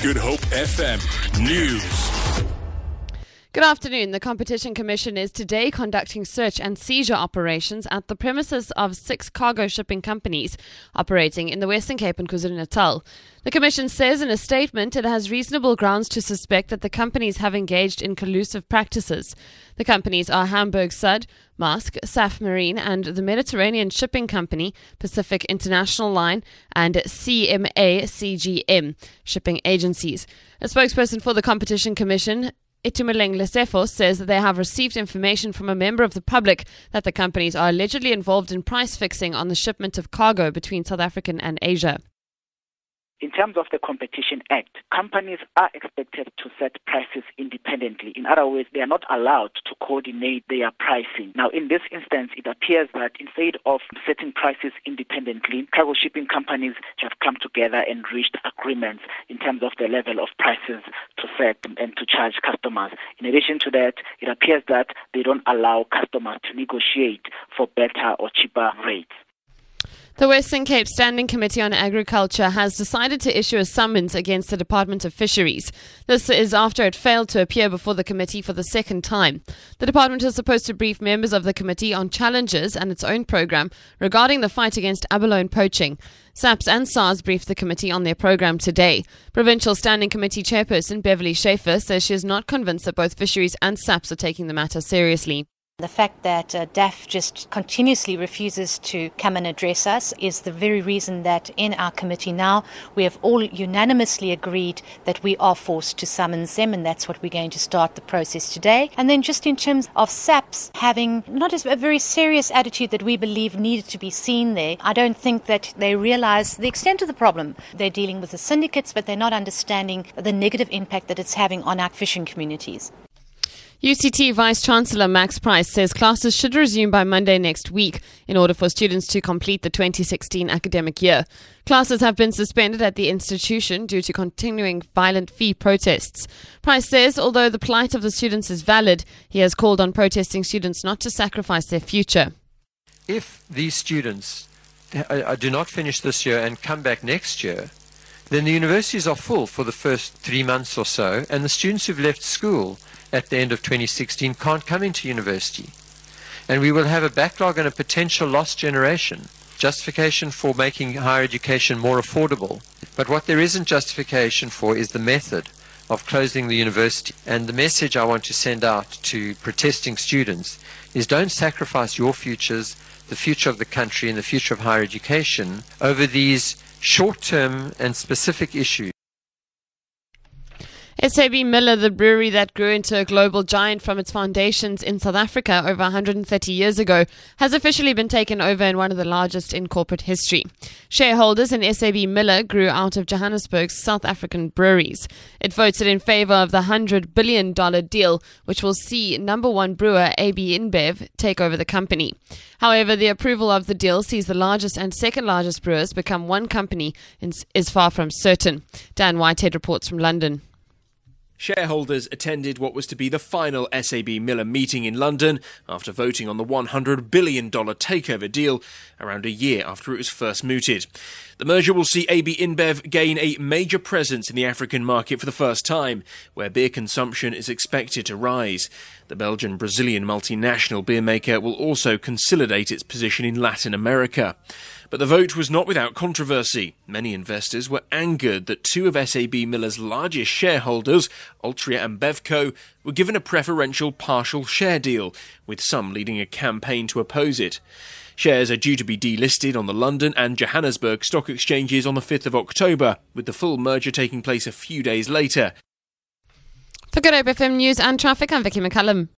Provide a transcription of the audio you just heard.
Good Hope FM News. Good afternoon. The Competition Commission is today conducting search and seizure operations at the premises of six cargo shipping companies operating in the Western Cape and KwaZulu-Natal. The Commission says in a statement it has reasonable grounds to suspect that the companies have engaged in collusive practices. The companies are Hamburg Sud, Maersk, Safmarine, and the Mediterranean Shipping Company, Pacific International Line, and CMA CGM shipping agencies. A spokesperson for the Competition Commission Itumeleng Lesefo says that they have received information from a member of the public that the companies are allegedly involved in price fixing on the shipment of cargo between South Africa and Asia. In terms of the Competition Act, companies are expected to set prices independently. In other words, they are not allowed to coordinate their pricing. Now, in this instance, it appears that instead of setting prices independently, cargo shipping companies have come together and reached agreements in terms of the level of prices to set and to charge customers. In addition to that, it appears that they don't allow customers to negotiate for better or cheaper rates. The Western Cape Standing Committee on Agriculture has decided to issue a summons against the Department of Fisheries. This is after it failed to appear before the committee for the second time. The department is supposed to brief members of the committee on challenges and its own program regarding the fight against abalone poaching. SAPS and SARS briefed the committee on their program today. Provincial Standing Committee Chairperson Beverly Schaefer says she is not convinced that both fisheries and SAPS are taking the matter seriously. The fact that uh, DAFF just continuously refuses to come and address us is the very reason that in our committee now we have all unanimously agreed that we are forced to summons them, and that's what we're going to start the process today. And then, just in terms of SAPS having not a very serious attitude that we believe needed to be seen there, I don't think that they realize the extent of the problem. They're dealing with the syndicates, but they're not understanding the negative impact that it's having on our fishing communities. UCT Vice Chancellor Max Price says classes should resume by Monday next week in order for students to complete the 2016 academic year. Classes have been suspended at the institution due to continuing violent fee protests. Price says although the plight of the students is valid, he has called on protesting students not to sacrifice their future. If these students uh, uh, do not finish this year and come back next year, then the universities are full for the first three months or so, and the students who've left school at the end of 2016 can't come into university. And we will have a backlog and a potential lost generation. Justification for making higher education more affordable. But what there isn't justification for is the method of closing the university. And the message I want to send out to protesting students is don't sacrifice your futures, the future of the country, and the future of higher education over these short term and specific issues. SAB Miller, the brewery that grew into a global giant from its foundations in South Africa over 130 years ago, has officially been taken over in one of the largest in corporate history. Shareholders in SAB Miller grew out of Johannesburg's South African breweries. It voted in favor of the $100 billion deal, which will see number one brewer AB InBev take over the company. However, the approval of the deal sees the largest and second largest brewers become one company is far from certain. Dan Whitehead reports from London. Shareholders attended what was to be the final SAB Miller meeting in London after voting on the $100 billion takeover deal around a year after it was first mooted. The merger will see AB InBev gain a major presence in the African market for the first time, where beer consumption is expected to rise. The Belgian Brazilian multinational beer maker will also consolidate its position in Latin America. But the vote was not without controversy. Many investors were angered that two of SAB Miller's largest shareholders, Altria and Bevco, were given a preferential partial share deal, with some leading a campaign to oppose it. Shares are due to be delisted on the London and Johannesburg stock exchanges on the 5th of October, with the full merger taking place a few days later. For Good Hope FM News and Traffic, I'm Vicky McCullum.